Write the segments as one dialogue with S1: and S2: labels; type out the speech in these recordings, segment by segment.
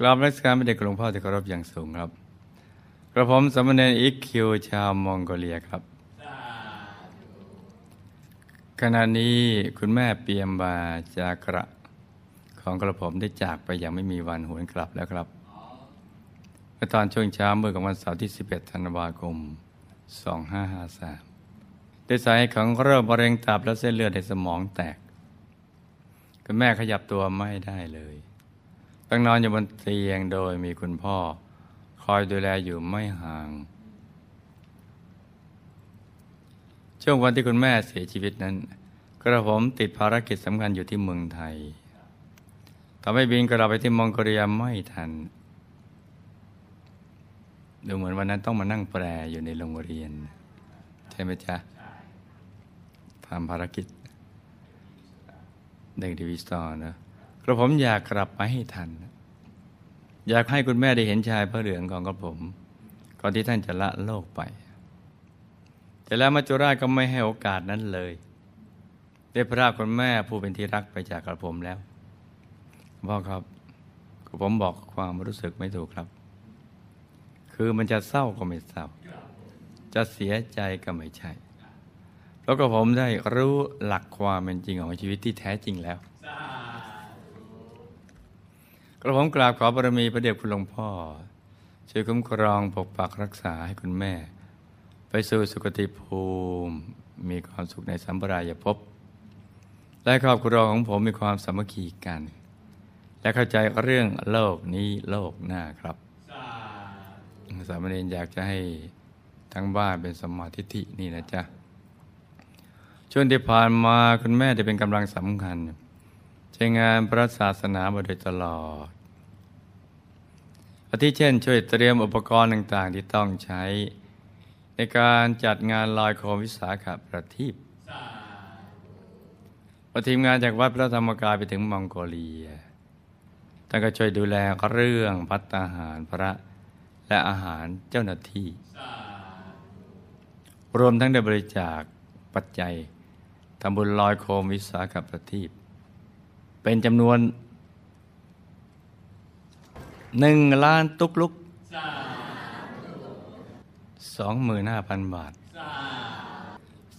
S1: กราบรัชการพระเดชหลวงพ่อที่เคารพอย่างสูงครับกระผมสมณเณรอิกคิวชาวมองโกเลียครับ ขณะนี้คุณแม่เปียมบาจากระของกระผมได้จากไปอย่างไม่มีวันหวนกลับแล้วครับเมื่อตอนช่วงเช้าเมื่อของวันเสาร์ที่ 11 ธันวาคม 2553ได้สาเหตุของโรคมะเร็งตับและเส้นเลือดในสมองแตก คุณแม่ขยับตัวไม่ได้เลย ต้องนอนอยู่บนเตียงโดยมีคุณพ่อ คอยดูแลอยู่ไม่ห่าง ช่วงวันที่คุณแม่เสียชีวิตนั้น กระผมติดภารกิจสำคัญอยู่ที่เมืองไทยทำให้บินกลับไปที่มองโกเลียไม่ทัน ดูเหมือนวันนั้นต้องมานั่งแปลอยู่ในโรงเรียน ใช่ไหมจ๊ะทำภารกิจเด็กดีวิสตอร์นะ ระผมอยากกลับไปให้ทัน อยากให้คุณแม่ได้เห็นชายพระเหลืองของกระผม ก่อนที่ท่านจะละโลกไป แต่แล้วมัจจุราชก็ไม่ให้โอกาสนั้นเลย ได้พรากคุณแม่ผู้เป็นที่รักไปจากกระผมแล้วพ่อครับกระผมบอกความรู้สึกไม่ถูกครับ คือมันจะเศร้าก็ไม่เศร้า จะเสียใจก็ไม่ใช่เพราะกระผมได้รู้หลักความเป็นจริงของชีวิตที่แท้จริงแล้ว ระผมกราบขอบารมีพระเดชคุณหลวงพ่อ ช่วยคุ้มครองปกปักรักษาให้คุณแม่ ไปสู่สุคติภูมิ มีความสุขในสัมปรายภพและครอบครัวของผมมีความสามัคคีกัน และเข้าใจเรื่องโลกนี้โลกหน้าครับ สามเณรอยากจะให้ทั้งบ้านเป็นสมาธิินี่นะจ๊ะช่วงที่ผ่านมาคุณแม่ได้เป็นกำลังสำคัญใช้งานพระศาสนามาโดยตลอด อาทิเช่น ช่วยเตรียมอุปกรณ์ต่างๆ ที่ต้องใช้ ในการจัดงานลอยโคมวิสาขประทีปพอทีมงานจากวัดพระธรรมกายไปถึงมองโกเลียท่านก็ช่วยดูแลเรื่องพัตตาหารพระและอาหารเจ้าหน้าที่ รวมทั้งได้บริจาคปัจจัยทำบุญลอยโคมวิสาขประทีปเป็นจำนวน หนึ่งล้านตุกลุกสองหมื่นห้าพันบาท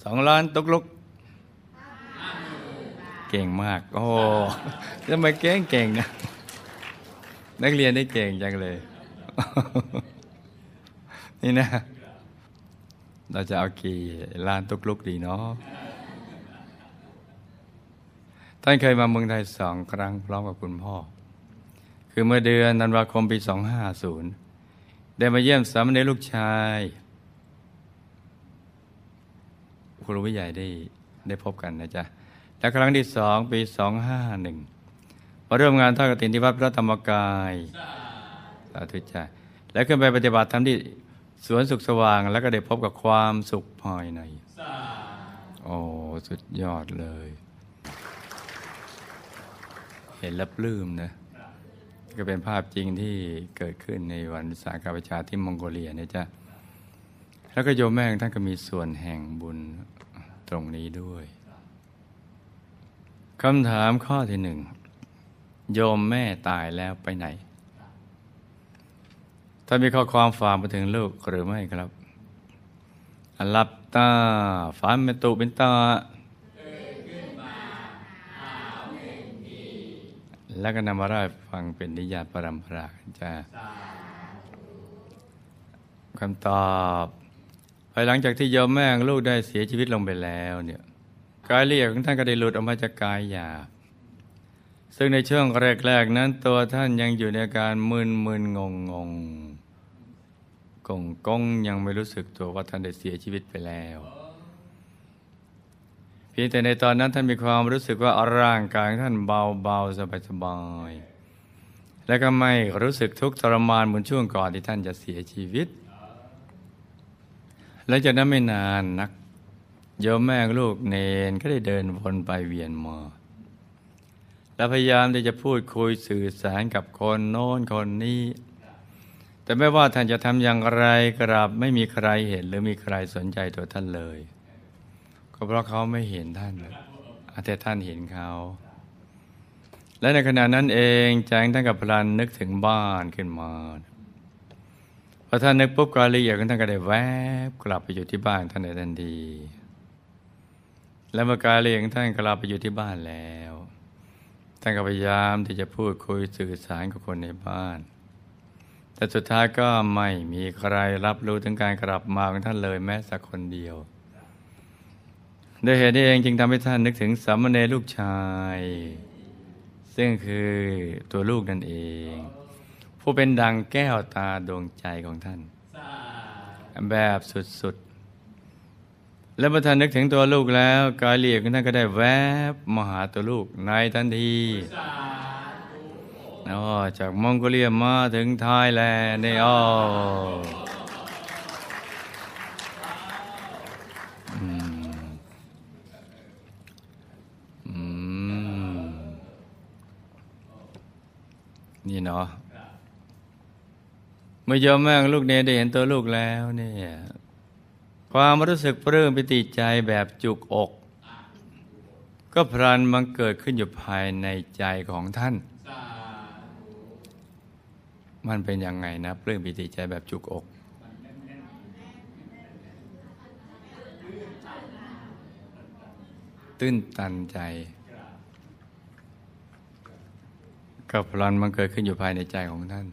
S1: สองล้านตุกลุกเก่งมาก โอ้ทำไมเก่งเก่งนะ นักเรียนได้เก่งจังเลย นี่นะ เราจะเอากี่ล้านตุกลุกดีเนาะท่านเคยมาเมืองไทยสองครั้งพร้อมกับคุณพ่อ คือเมื่อเดือนธันวาคมปี250 ได้มาเยี่ยมสามเณรลูกชายครูวิใหญ่ได้ได้พบกันนะจ๊ะ และครั้งที่สองปี 251มาร่วมงานทอดกฐินที่วัดพระธรรมกายสาธุจ้าและขึ้นไปปฏิบัติธรรมที่สวนสุขสว่าง แล้วก็ได้พบกับความสุขภายในโอ้สุดยอดเลย เห็นแล้วปลื้มนะ ก็เป็นภาพจริงที่เกิดขึ้นในวันวิสาขบูชาที่มองโกเลียเนี่ยจ้ะแล้วก็โยมแม่ท่านก็มีส่วนแห่งบุญตรงนี้ด้วยคำถามข้อที่หนึ่งโยมแม่ตายแล้วไปไหน ถ้ามีข้อความฝากมาถึงลูกหรือไม่ครับหลับตาฝันเป็นตุเป็นตา แล้วก็นำมาเล่าฟังเป็นนิยายปรำปรากันจ้าคำตอบภายหลังจากที่โยมแม่งลูกได้เสียชีวิตลงไปแล้วเนี่ยกายละเอียดของท่านก็ได้หลุดออกมาจากกายหยาบซึ่งในช่วงแรกๆนั้นตัวท่านยังอยู่ในอาการมึนมึนงงงงกงกงยังไม่รู้สึกตัวว่าท่านได้เสียชีวิตไปแล้ว พียงแต่ในตอนนั้นท่านมีความรู้สึกว่าร่างกายท่านเบาเบาสบายสบายๆและก็ไม่รู้สึกทุกข์ทรมานเหมือนช่วงก่อนที่ท่านจะเสียชีวิต และจากนั้นไม่นานนักโยมแม่ลูกเนนก็ได้เดินวนไปเวียนมา และพยายามที่จะพูดคุยสื่อสารกับคนโน้นคนนี้ แต่ไม่ว่าท่านจะทำอย่างไรกราบไม่มีใครเห็นหรือมีใครสนใจตัวท่านเลย ก็เพราะเขาไม่เห็นท่านแต่ท่านเห็นเขา และในขณะนั้นเองแจ้งท่านกับพลันนึกถึงบ้านขึ้นมาพอท่านนึกปุ๊บกาลีเอียดของท่านก็ได้แวบกลับไปอยู่ที่บ้านท่านในทันที และเมื่อกาลีของท่านกลับไปอยู่ที่บ้านแล้ว ท่านก็พยายามที่จะพูดคุยสื่อสารกับคนในบ้าน แต่สุดท้ายก็ไม่มีใครรับรู้ถึงการกลับมาของท่านเลยแม้สักคนเดียว ด้วยเหตุนี้เองจึงทำให้ท่านนึกถึงสามเณรลูกชาย ซึ่งคือตัวลูกนั่นเอง ผู้เป็นดังแก้วตาดวงใจของท่าน แบบสุดๆ และเมื่อท่านนึกถึงตัวลูกแล้วกายเลียของท่านก็ได้แวบมาหาตัวลูกในทันทีอ๋อจากมองโกเลียมาถึงไทยแลนด์นี่อ๋อ นี่เนาะเมื่อยอมแม่งลูกเนได้เห็นตัวลูกแล้วเนี่ยความรู้สึกปลื้มปิติใจแบบจุกอก ก็พลันบังเกิดขึ้นอยู่ภายในใจของท่าน มันเป็นยังไงนะปลื้มปิติใจแบบจุกอกตื้นตันใจ ก็พลันมันเกิดขึ้นอยู่ภายในใจของท่าน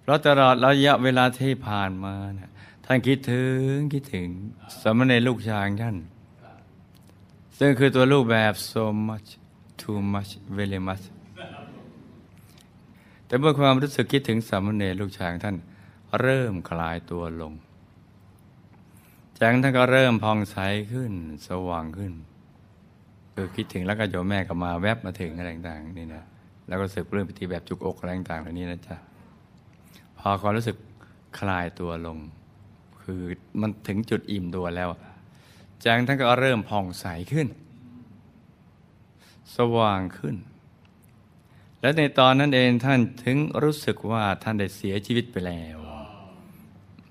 S1: เพราะตลอดระยะเวลาที่ผ่านมานะท่านคิดถึงคิดถึงสามเณรลูกชายของท่าน ซึ่งคือตัวลูกแบบ so much too much very much แต่เมื่อความรู้สึกคิดถึงสามเณรลูกชายของท่าน เริ่มคลายตัวลงจากนั้นท่านก็เริ่มพองใสขึ้นสว่างขึ้น คือคิดถึงแล้วก็โยมแม่ก็มาแวบมาถึงอะไรต่างๆนี่นะ แล้วก็รู้สึกเรื่องพิธีแบบจุกอกอะไรต่างๆเหล่านี้นะจ๊ะพอความรู้สึกคลายตัวลง คือมันถึงจุดอิ่มตัวแล้วจากนั้นท่านก็เริ่มผ่องใสขึ้น สว่างขึ้น และในตอนนั้นเองท่านถึงรู้สึกว่าท่านได้เสียชีวิตไปแล้ว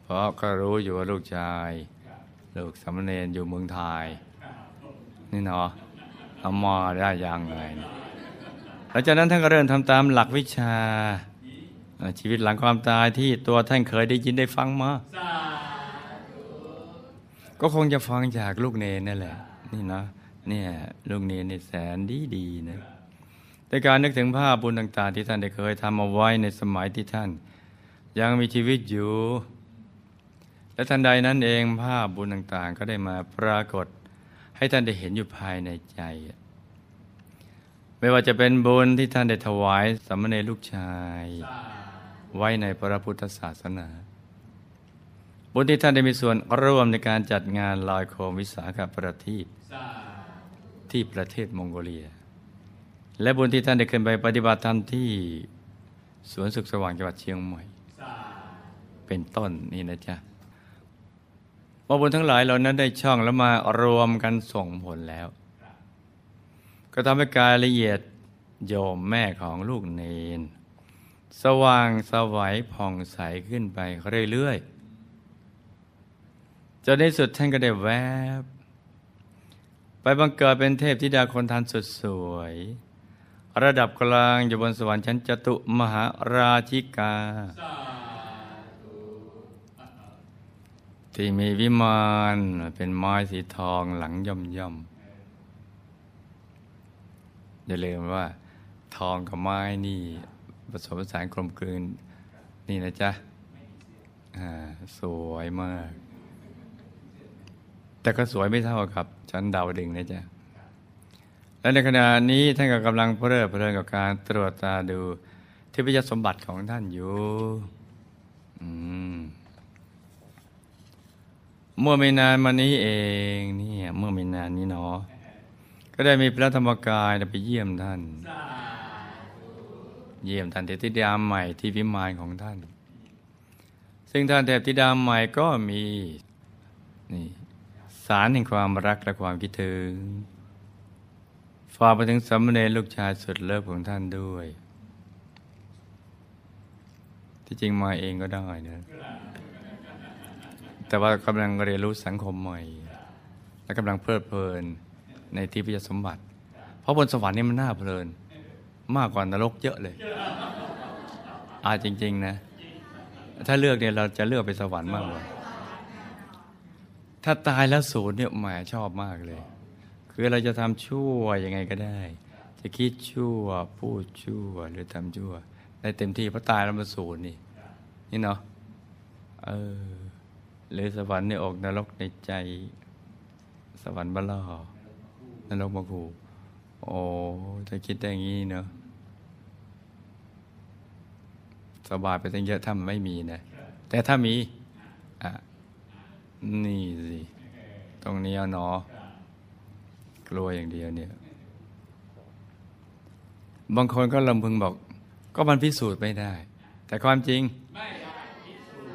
S1: เพราะก็รู้อยู่ว่าลูกชาย ลูกสามเณรอยู่เมืองไทย นี่เนาะเอามาได้ยังไง ลังจากนั้นท่านก็เริ่มทำตามหลักวิชา ชีวิตหลังความตายที่ตัวท่านเคยได้ยินได้ฟังมาก็คงจะฟังจากลูกเนนนั่นแหละ นี่นะเนี่ยลูกเนนนี่แสนดีดีนะในการนึกถึงภาพบุญต่างๆ ที่ท่านได้เคยทำเอาไว้ในสมัยที่ท่าน ยังมีชีวิตอยู่ และทันใดนั้นเองภาพบุญต่างๆ ก็ได้มาปรากฏ ให้ท่านได้เห็นอยู่ภายในใจ ไม่ว่าจะเป็นบุญที่ท่านได้ถวายสามเณรลูกชาย ไว้ในพระพุทธศาสนา บุญที่ท่านได้มีส่วนร่วมในการจัดงานลอยโคมวิสาขประทีปที่ประเทศมองโกเลีย และบุญที่ท่านได้ขึ้นไปปฏิบัติธรรมที่สวนสุขสว่างจังหวัดเชียงใหม่เป็นต้นนี่นะจ๊ะว่าบุญทั้งหลายเหล่านั้นได้ช่องแล้วมารวมกันส่งผลแล้ว ก็ทำให้กายละเอียดโยมแม่ของลูกเนน สว่างสวัยผ่องใสขึ้นไปเรื่อยๆจนในสุดท่านก็ได้แวบ ไปบังเกิดเป็นเทพธิดาคนทันสุดสวย ระดับกลางอยู่บนสวรรค์ชั้นจตุมหาราชิกา ที่มีวิมานเป็นไม้สีทองหลังย่อมย่อม อย่าลืมว่า ทองกับไม้นี่ผสมผสานกลมกลืน นี่นะจ๊ะสวยมาก แต่ก็สวยไม่เท่ากับชั้นดาวดึงนะจ๊ะ และในขณะนี้ท่านก็กำลังเพลิดเพลินกับการตรวจตาดูที่พยสมบัติของท่านอยู่อืมเมื่อไม่นานมานี้เองเนี่ยเมื่อไม่นานนี้เนาะ ก็ได้มีพระธรรมกายไปเยี่ยมท่าน เยี่ยมท่านเทพธิดาใหม่ที่วิมานของท่าน ซึ่งท่านเทพธิดาใหม่ก็มีนี่สารแห่งความรักและความคิดถึงฝากไปถึงสามเณรลูกชายสุดเลิฟของท่านด้วย ที่จริงมาเองก็ได้นะแต่ว่ากำลังเรียนรู้สังคมใหม่ และกำลังเพลิดเพลิน ในที่พิจสมบัติ เพราะบนสวรรค์นี่มันน่าเพลิน มากกว่านรกเยอะเลย อาจริง ๆ นะ ถ้าเลือกเนี่ยเราจะเลือกไปสวรรค์มากกว่าถ้าตายแล้วศูนย์เนี่ยหมายชอบมากเลย คือเราจะทำชั่วยังไงก็ได้ จะคิดชั่วพูดชั่วหรือทำชั่วได้เต็มที่เพราะตายแล้วมันศูนย์นี่ นี่เนาะเออหรือสวรรค์ในอกนรกในใจ สวรรค์บลอ นรกมาคูโอ้ถ้าคิดได้อย่างนี้เนาะสบายไปตั้งเยอะถ้ามันไม่มีนะ แต่ถ้ามี อะ นี่สิ ตรงนี้เอาเนาะกลัวอย่างเดียวเนี่ย บางคนก็ลำพึงบอก ก็มันพิสูจน์ไม่ได้ แต่ความจริง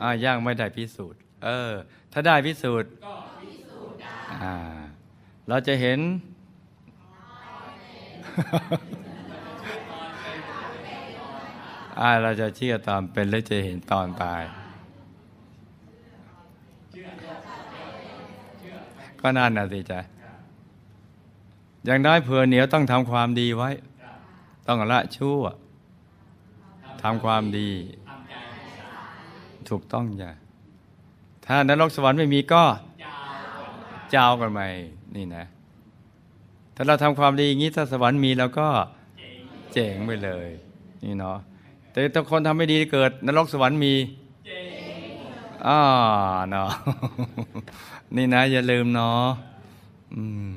S1: อ่าย่างไม่ได้พิสูจน์ เออ ถ้าได้พิสูจน์อ่า เราจะเห็นอ่า เราจะเชื่อตอนเป็นหรือจะเห็นตอนตาย ก็นั่นน่ะสิจ๊ะอย่างน้อยเผื่อเหนียวต้องทำความดีไว้ ต้องละชั่วทำความดี ถูกต้องจ้ะถ้านรกสวรรค์ไม่มีก็ เจ้ากันไหมนี่นะ ถ้าเราทำความดีอย่างนี้ถ้าสวรรค์มีเราก็เจ๋งไปเลย นี่เนาะแต่ถ้าคนทำไม่ดีเกิด นรกสวรรค์มีอ่าเนาะนี่นะ อย่าลืมเนาะอืม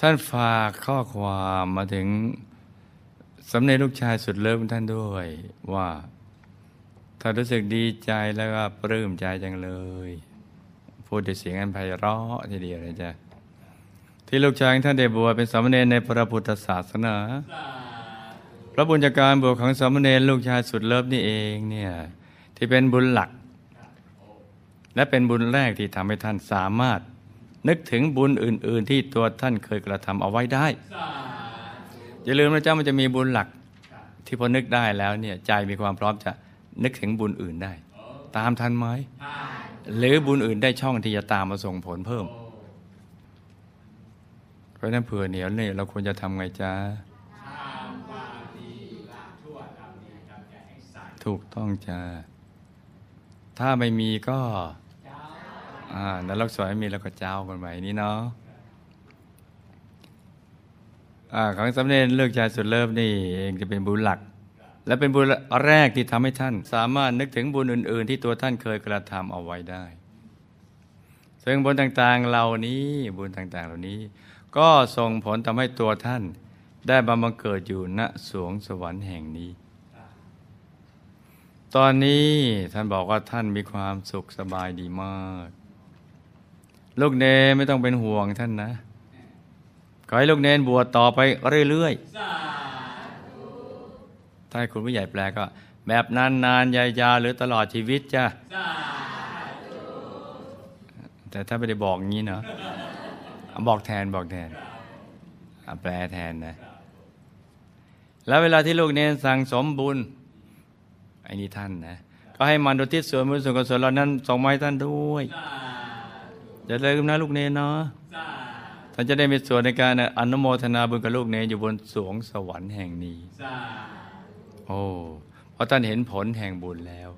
S1: ท่านฝากข้อความมาถึงสำเร็จลูกชายสุดเลิฟของท่านด้วยว่าท่านรู้สึกดีใจแล้วก็ปลื้มใจจังเลย พูดด้วยเสียงอันไพเราะทีเดียวเลยจ้ะ ที่ลูกชายท่านได้บวชเป็นสามเณรในพระพุทธศาสนา พระบุญจากการบวชของสามเณรลูกชายสุดเลิฟนี่เองเนี่ยที่เป็นบุญหลัก และเป็นบุญแรกที่ทำให้ท่านสามารถ นึกถึงบุญอื่น ๆ ที่ตัวท่านเคยกระทำเอาไว้ได้ อย่าลืมนะเจ้ามันจะมีบุญหลักที่พอนึกได้แล้วเนี่ยใจมีความพร้อมจะนึกถึงบุญอื่นได้ ตามทันไหมหรือบุญอื่นได้ช่องที่จะตามมาส่งผลเพิ่ม เพราะนั้นเผื่อเหนียวเนี่ยเราควรจะทำไงจ๊ะถูกต้องจ้าถ้าไม่มีก็อ่านรกสวยมีแล้วก็เจ้ากันไปนี่เนาะอ่าของสำเร็จเลือกชายสุดเลิฟนี่เองจะเป็นบุญหลัก และเป็นบุญแรกที่ทำให้ท่าน สามารถนึกถึงบุญอื่น ๆ ที่ตัวท่านเคยกระทำเอาไว้ได้ ซึ่งบุญต่างๆเหล่านี้บุญต่างๆ เหล่านี้ ก็ส่งผลทำให้ตัวท่าน ได้บำบังเกิดอยู่ณสวงสวรรค์แห่งนี้ ตอนนี้ท่านบอกว่าท่านมีความสุขสบายดีมาก ลูกเนไม่ต้องเป็นห่วงท่านนะ ขอให้ลูกเนนบวชต่อไปเรื่อยๆ ถ้าให้คุณผู้ใหญ่แปลก็ แบบนานนานๆยาวๆหรือตลอดชีวิตจ้ะแต่ถ้าไม่ได้บอกงี้เนาะ บอกแทนบอกแทนแปลแทนนะ แล้วเวลาที่ลูกเนนสั่งสมบุญไอ้นี่ท่านนะ ก็ให้มันอุทิศส่วนบุญส่วนกุศลเหล่านั้นส่งมาให้ท่านด้วยอย่าลืมนะลูกเนนเนาะท่านจะได้มีส่วนในการอนุโมทนาบุญกับลูกเนรอยู่บนสวงสวรรค์แห่งนี้โอ้เพราะท่านเห็นผลแห่งบุญแล้ว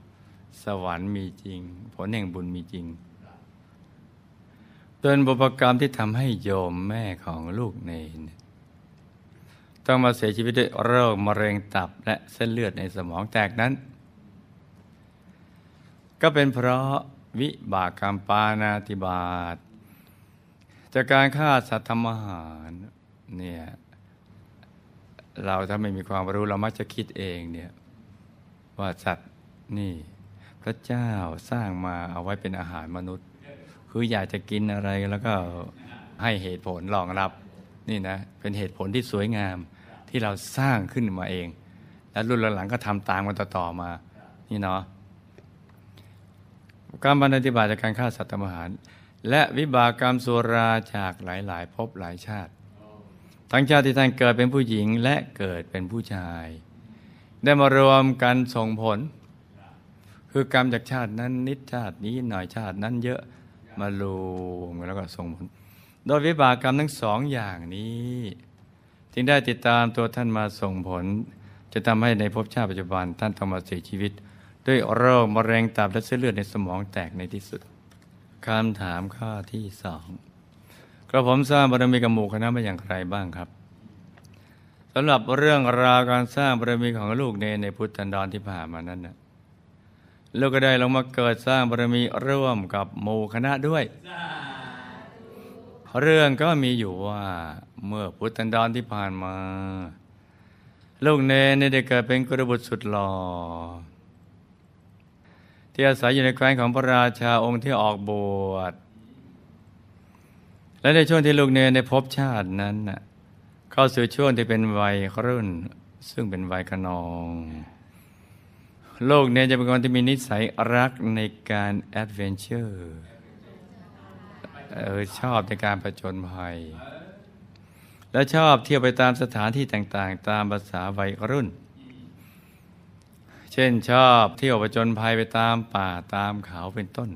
S1: สวรรค์มีจริง ผลแห่งบุญมีจริง เป็นบุพกรรมที่ทำให้โยมแม่ของลูกเนรต้องมาเสียชีวิตด้วยโรคมะเร็งตับและเส้นเลือดในสมองแตกนั้น ก็เป็นเพราะวิบากกรรมปานาติบาตจากการฆ่าสัตว์ทำอาหารเนี่ยเราถ้าไม่มีความรู้เรามักจะคิดเองเนี่ยว่าสัตว์นี่ พระเจ้าสร้างมาเอาไว้เป็นอาหารมนุษย์ คืออยากจะกินอะไรแล้วก็ให้เหตุผลรองรับนี่นะเป็นเหตุผลที่สวยงามที่เราสร้างขึ้นมาเอง แล้วรุ่นหลังๆก็ทำตามกันต่อๆมา นี่เนาะการปฏิบัติจากการฆ่าสัตว์ทำอาหาร และวิบากกรรมสุราจากหลายๆภพหลายชาติ ทั้งชาติที่ท่านเกิดเป็นผู้หญิงและเกิดเป็นผู้ชาย ได้มารวมกันส่งผล คือกรรมจากชาตินั้นนิดชาตินี้หน่อยชาตินั้นเยอะ มารวมกันแล้วก็ส่งผลโดยวิบากกรรมทั้งสองอย่างนี้ จึงได้ติดตามตัวท่านมาส่งผล จะทำให้ในภพชาติปัจจุบันท่านต้องมาเสียชีวิต ด้วยโรคมะเร็งตับและเส้นเลือดในสมองแตกในที่สุดคำถามข้อที่สองกระผมสร้างบารมีกับหมู่คณะมาอย่างไรบ้างครับสำหรับเรื่องราวการสร้างบารมีของลูกเนในพุทธันดรที่ผ่านมานั้นนะ ลูกก็ได้ลงมาเกิดสร้างบารมีร่วมกับหมู่คณะด้วย เรื่องก็มีอยู่ว่าเมื่อพุทธันดรที่ผ่านมา ลูกเนนได้เกิดเป็นกุลบุตรสุดหล่อที่อาศัยอยู่ในแคว้นของพระราชาองค์ที่ออกบวชและในช่วงที่ลูกเณรได้พบชาตินั้นเข้าสู่ช่วงที่เป็นวัยรุ่น ซึ่งเป็นวัยคะนองลูกเณรจะเป็นคนที่มีนิสัยรักในการ adventure เออชอบในการผจญภัย และชอบเที่ยวไปตามสถานที่ต่างๆ ตามภาษาวัยรุ่น เช่นชอบเที่ยวประจนภัยไปตามป่าตามเขาเป็นต้น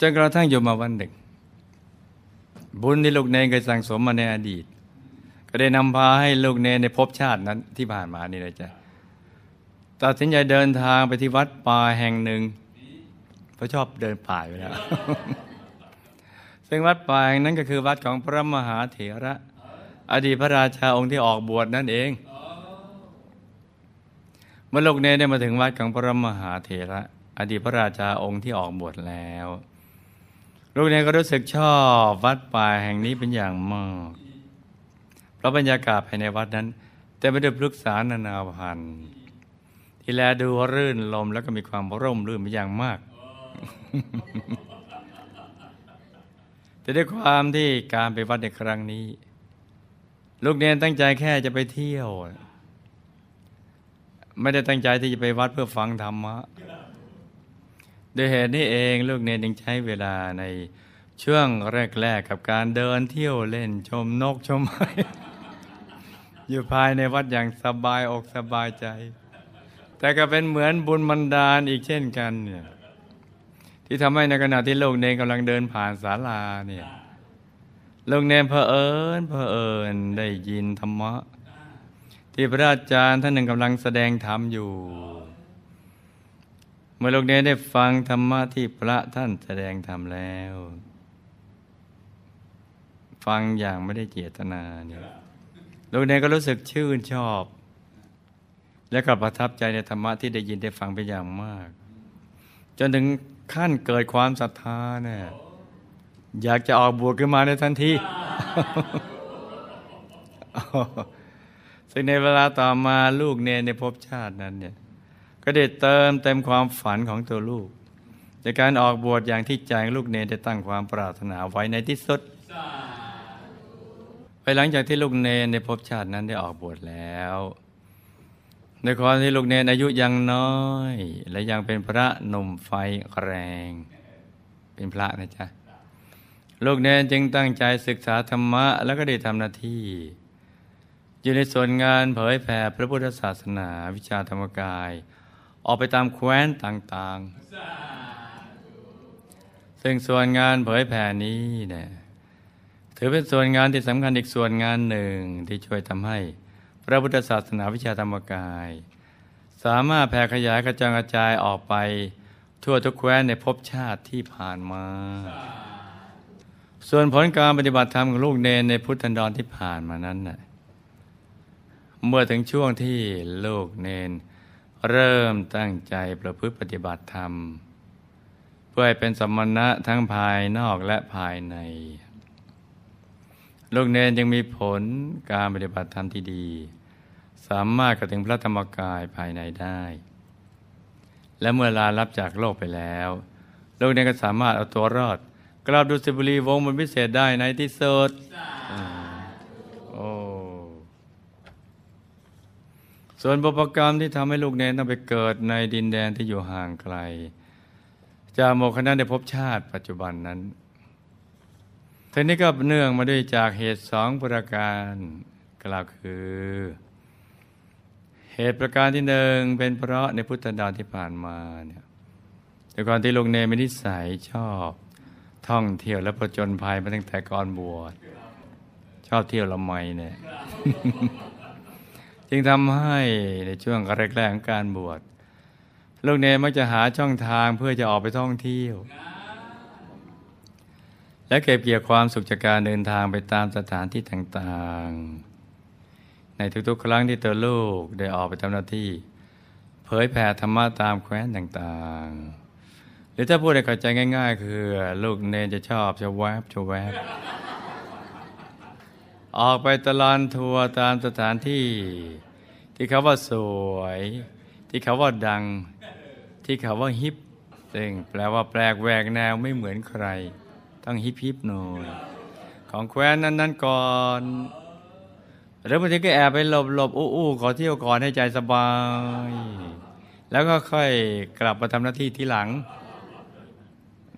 S1: จนกระทั่งอยู่มาวันหนึ่ง บุญที่ลูกเนงเคยสั่งสมมาในอดีต ก็ได้นำพาให้ลูกเนในภพชาตินั้นที่ผ่านมานี่เลยจ้ะ ตัดสินใจเดินทางไปที่วัดป่าแห่งหนึ่งเพราะชอบเดินป่าอยู่แล้ว ซึ่งวัดป่าแห่งนั้นก็คือวัดของพระมหาเถระ อดีตพระราชาองค์ที่ออกบวชนั่นเองเมื่อลูกเนได้มาถึงวัดของพระมหาเถระ อดีตพระราชาองค์ที่ออกบวชแล้ว ลูกเนก็รู้สึกชอบวัดป่าแห่งนี้เป็นอย่างมาก เพราะบรรยากาศภายในวัดนั้นเต็มไปด้วยพฤกษานานาพันธุ์ ที่แลดูรื่นลมแล้วก็มีความร่มรื่นเป็นอย่างมาก แต่ด้วยความที่การไปวัดในครั้งนี้ ลูกเนนตั้งใจแค่จะไปเที่ยว ไม่ได้ตั้งใจที่จะไปวัดเพื่อฟังธรรมะโดยเหตุนี้เองลูกเนนจึงใช้เวลาในช่วงแรก ๆ กับการเดินเที่ยวเล่นชมนกชมไม้อยู่ภายในวัดอย่างสบายอกสบายใจ แต่ก็เป็นเหมือนบุญบันดาลอีกเช่นกันเนี่ยที่ทำให้ในขณะที่โลกเนนกำลังเดินผ่านศาลาเนี่ยโลกเนนเพอเอิญเพอเอิญได้ยินธรรมะ ที่พระอาจารย์ท่านหนึ่งกำลังแสดงธรรมอยู่ เมื่อโลกเนนได้ฟังธรรมะที่พระท่านแสดงธรรมแล้ว ฟังอย่างไม่ได้เจตนาเนี่ยโลกเนนก็รู้สึกชื่นชอบ และก็ประทับใจในธรรมะที่ได้ยินได้ฟังเป็นอย่างมาก จนถึงขั้นเกิดความศรัทธาเนี่ยอยากจะออกบวชขึ้นมาในทันทีซึ่งในเวลาต่อมาลูกเนนในภพชาตินั้นเนี่ยก็ได้เติมเต็มความฝันของตัวลูกจากการออกบวชอย่างที่ใจลูกเนนได้ตั้งความปรารถนาไว้ในที่สุดไปหลังจากที่ลูกเนนในภพชาตินั้นได้ออกบวชแล้ว ในความที่ลูกเนนอายุยังน้อย และยังเป็นพระหนุ่มไฟแรง เป็นพระนะจ๊ะ ลูกเนนจึงตั้งใจศึกษาธรรมะ แล้วก็ได้ทำหน้าที่ อยู่ในส่วนงานเผยแผ่พระพุทธศาสนาวิชาธรรมกาย ออกไปตามแคว้นต่างๆ ซึ่งส่วนงานเผยแผ่นี้เนี่ยถือเป็นส่วนงานที่สำคัญอีกส่วนงานหนึ่งที่ช่วยทำให้ ระพุทธศาสนาวิชาธรรมกาย สามารถแผ่ขยายกระจายกระจายออกไป ทั่วทุกแคว้นในภพชาติที่ผ่านมา ส่วนผลการปฏิบัติธรรมของลูกเนนในพุทธันดรที่ผ่านมานั้นน่ะเมื่อถึงช่วงที่ลูกเนน เริ่มตั้งใจประพฤติปฏิบัติธรรม เพื่อให้เป็นสมณะทั้งภายนอกและภายใน ลูกเนนยังมีผลการปฏิบัติธรรมที่ดี สามารถกระถึงพระธรรมกายภายในได้ และเมื่อลารับจากโลกไปแล้วลูกเนนก็สามารถเอาตัวรอด กลับดุสิตบุรีวงบนพิเศษได้ในที่สุดโอ้ส่วนบุพกรรมที่ทำให้ลูกเนนต้องไปเกิดในดินแดนที่อยู่ห่างไกลจากโมคณะในภพชาติปัจจุบันนั้นทีนี้ก็เนื่องมาด้วยจากเหตุสองประการกล่าวคือ เหตุประการที่หนึ่งเป็นเพราะในพุทธดาที่ผ่านมาเนี่ยแต่ก่อนที่ลูกเนมีนิสัยชอบท่องเที่ยวและประจนภัยมาตั้งแต่ก่อนบวชชอบเที่ยวละไมเนี่ยจึงทำให้ในช่วงแรกๆของการบวชลูกเนมักจะหาช่องทางเพื่อจะออกไปท่องเที่ยว และเก็บเกี่ยวความสุขจากการเดินทางไปตามสถานที่ต่างๆ ในทุกๆ ครั้งที่ตัวลูกได้ออกไปทำหน้าที่ เผยแผ่ธรรมะตามแคว้นต่างๆ หรือถ้าพูดให้เข้าใจง่าย ๆ คือ ลูกเนนจะชอบจะแวบจะแวบออกไปตลอดทัวร์ตามสถานที่ ที่เขาว่าสวย ที่เขาว่าดัง ที่เขาว่าฮิปซึ่งแปลว่าแปลกแหวกแนวไม่เหมือนใคร ต้องฮิปฮิปหน่อยของแคว้นนั้นนั้นก่อน แล้วบางทีก็แอบไปหลบหลบอู้อู้ขอเที่ยวก่อนให้ใจสบาย แล้วก็ค่อยกลับมาทำหน้าที่ที่หลัง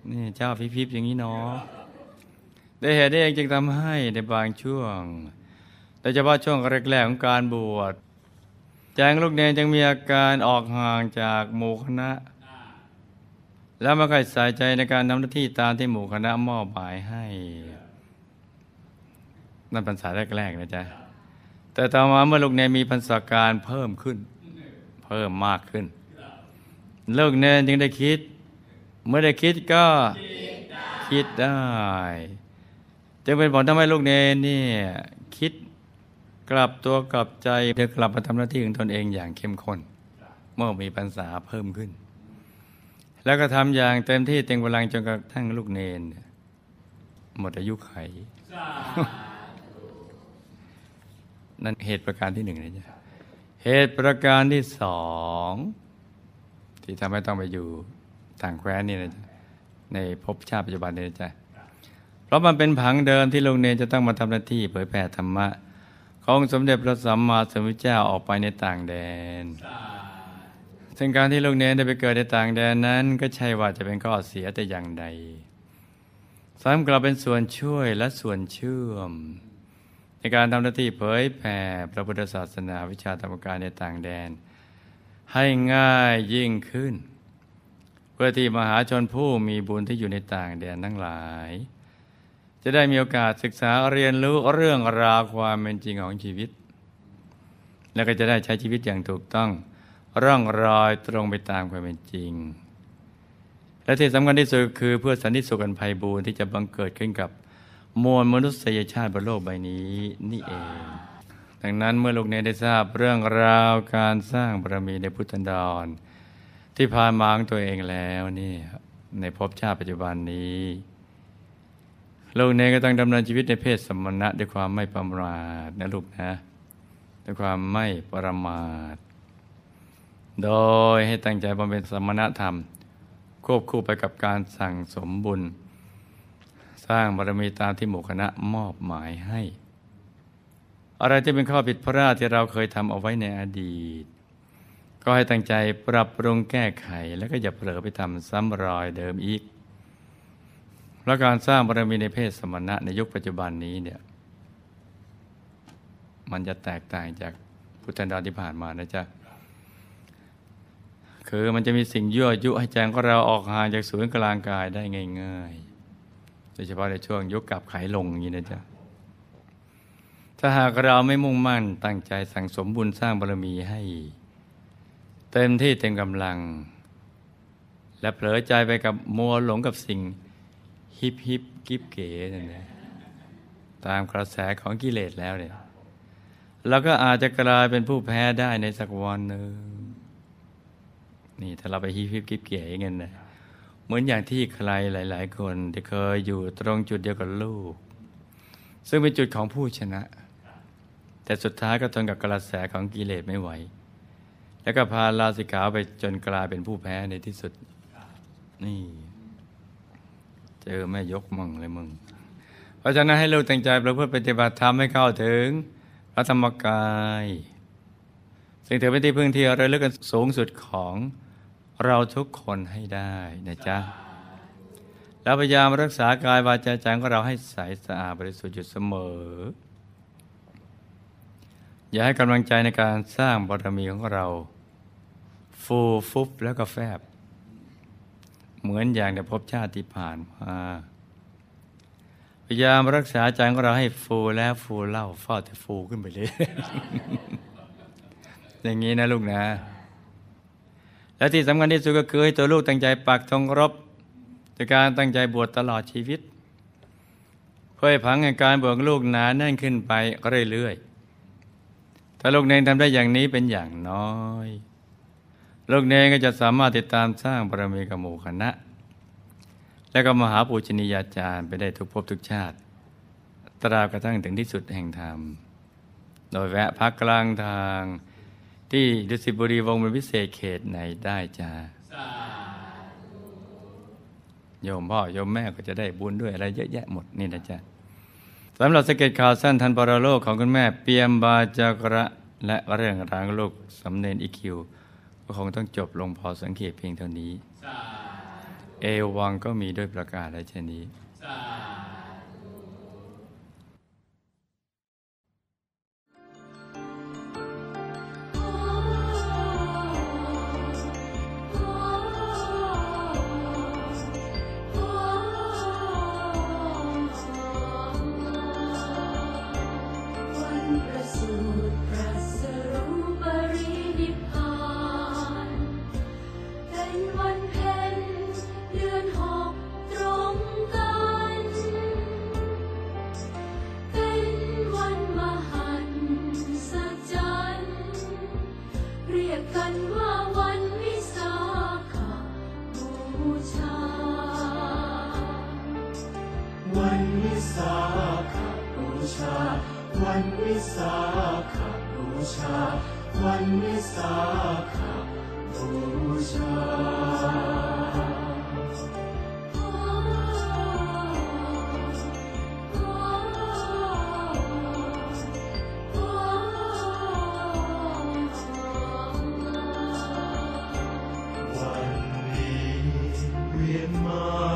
S1: นี่เจ้าพิพิบอย่างนี้เนาะได้เหตุได้เองจึงทำให้ในบางช่วงโดยเฉพาะช่วงแรกๆของการบวชแจงลูกเนนจึงมีอาการออกห่างจากหมู่คณะ แล้วม่ค่อยใส่ใจในการทำหน้าที่ตามที่หมู่คณะมอบหมายให้นั่นพรรษาแรกๆนะจ๊ะ แต่ต่อมาเมื่อลูกเนมีพรรษาการเพิ่มขึ้น เพิ่มมากขึ้น ลูกเนนจึงได้คิด เมื่อได้คิดก็คิดได้ จึงเป็นผลทำให้ลูกเนนนี่คิดกลับตัวกลับใจเพื่อกลับมาทำหน้าที่ของตนเองอย่างเข้มข้น เมื่อมีปัญษาเพิ่มขึ้น แล้วก็ทำอย่างเต็มที่เต็มกำลังจนกระทั่งลูกเนนหมดอายุไข นั่นเหตุประการที่หนึ่งนะจ๊ะเหตุประการที่สองที่ทำให้ต้องไปอยู่ต่างแคว้นนี่นะจ๊ะในภพชาติปัจจุบันนี่นะจ๊ะเพราะมันเป็นผังเดิมที่ลูกเนจะต้องมาทำหน้าที่เผยแผ่ธรรมะของสมเด็จพระสัมมาสัมพุทธเจ้าออกไปในต่างแดน ซึ่งการที่ลูกเนนได้ไปเกิดในต่างแดนนั้น ก็ใช่ว่าจะเป็นข้อเสียแต่อย่างใดสามกลับเป็นส่วนช่วยและส่วนเชื่อม ในการทำหน้าที่เผยแผ่พระพุทธศาสนาวิชาธรรมการในต่างแดน ให้ง่ายยิ่งขึ้น เพื่อที่มหาชนผู้มีบุญที่อยู่ในต่างแดนทั้งหลาย จะได้มีโอกาสศึกษาเรียนรู้เรื่องราวความเป็นจริงของชีวิต แล้วก็จะได้ใช้ชีวิตอย่างถูกต้องร่องรอยตรงไปตามความเป็นจริง และที่สำคัญที่สุดคือเพื่อสันติสุขอันไพบูรณ์ที่จะบังเกิดขึ้นกับ มวลมนุษยชาติบนโลกใบนี้นี่เอง ดังนั้นเมื่อลูกเนได้ทราบเรื่องราวการสร้างบารมีในพุทธันดร ที่ผ่านมาของตัวเองแล้วนี่ในภพชาติปัจจุบันนี้ลูกเนก็ต้องดำเนินชีวิตในเพศสมณะด้วยความไม่ประมาทนะลูกนะด้วยความไม่ประมาท โดยให้ตั้งใจบำเพ็ญสมณธรรม ควบคู่ไปกับการสั่งสมบุญ ร้างบารมีตามที่หมู่คณะมอบหมายให้ อะไรที่เป็นข้อผิดพลาดที่เราเคยทำเอาไว้ในอดีต ก็ให้ตั้งใจปรับปรุงแก้ไขแล้วก็อย่าเผลอไปทำซ้ำรอยเดิมอีกและการสร้างบารมีในเพศสมณะในยุคปัจจุบันนี้เนี่ยมันจะแตกต่างจากพุทธันดรที่ผ่านมานะจ๊ะคือมันจะมีสิ่งยั่วยุให้แจงของเราออกห่างจากศูนย์กลางกายได้ง่าย ๆ โดยเฉพาะในช่วงยุคกับไขลงอย่างนี้นะจ๊ะถ้าหากเราไม่มุ่งมั่นตั้งใจสั่งสมบุญสร้างบารมีให้ เต็มที่เต็มกำลัง และเผลอใจไปกับมัวหลงกับสิ่งฮิปฮิปกิบเก๋นั่นแหละตามกระแสของกิเลสแล้วเนี่ยเราก็อาจจะกลายเป็นผู้แพ้ได้ในสักวันหนึ่งนี่ถ้าเราไปฮิปฮิปกิบเก๋เงี้ยนะ เหมือนอย่างที่ใครหลาย ๆ คนที่เคยอยู่ตรงจุดเดียวกับลูก ซึ่งเป็นจุดของผู้ชนะ แต่สุดท้ายก็ทนกับกระแสของกิเลสไม่ไหว แล้วก็พาลาสิกาไปจนกลายเป็นผู้แพ้ในที่สุด นี่ เจอแม่ยกมึงเลยมึง เพราะฉะนั้นให้เราตั้งใจประพฤติปฏิบัติธรรมให้เข้าถึงพระธรรมกายสิ่งถือเป็นที่พึ่งที่ราเลือกกันสูงสุดของ เราทุกคนให้ได้นะจ๊ะแล้วพยายามรักษากายวาจาใจของเราให้ใสสะอาดบริสุทธิ์อยู่เสมอ อย่าให้กำลังใจในการสร้างบารมีของเรา ฟูฟุบแล้วก็แฟบ เหมือนอย่างในภพชาติที่ผ่านมาพยายามรักษาใจของเราให้ฟูแล้วฟูเล่าฟอดแต่ฟูขึ้นไปเลย อย่างนี้นะลูกนะ และที่สำคัญที่สุดก็คือให้ตัวลูกตั้งใจปักธงรบในการตั้งใจบวชตลอดชีวิต เพื่อผังแห่งการบวชลูกหนาแน่นขึ้นไปเรื่อยๆถ้าลูกเนงทำได้อย่างนี้เป็นอย่างน้อย ลูกเนงก็จะสามารถติดตามสร้างบารมีกับหมู่คณะ และก็มหาปูชนียาจารย์ไปได้ทุกภพทุกชาติ ตราบกระทั่งถึงที่สุดแห่งธรรม โดยแวะพักกลางทาง ที่ดุสิตบุรีวงเป็นพิเศษเขตไหนได้จ้าโยมพ่อโยมแม่ก็จะได้บุญด้วยอะไรเยอะแยะหมดนี่นะจ๊ะสำหรับสเก็ตข่าวสั้นทันปรโลกของคุณแม่เปียมบาจากระและเรื่องรางลูกสำเนินอีคิวก็คงต้องจบลงพอสังเกตเพียงเท่านี้ เอวังก็มีด้วยประกาศอะเช่นนี้
S2: วี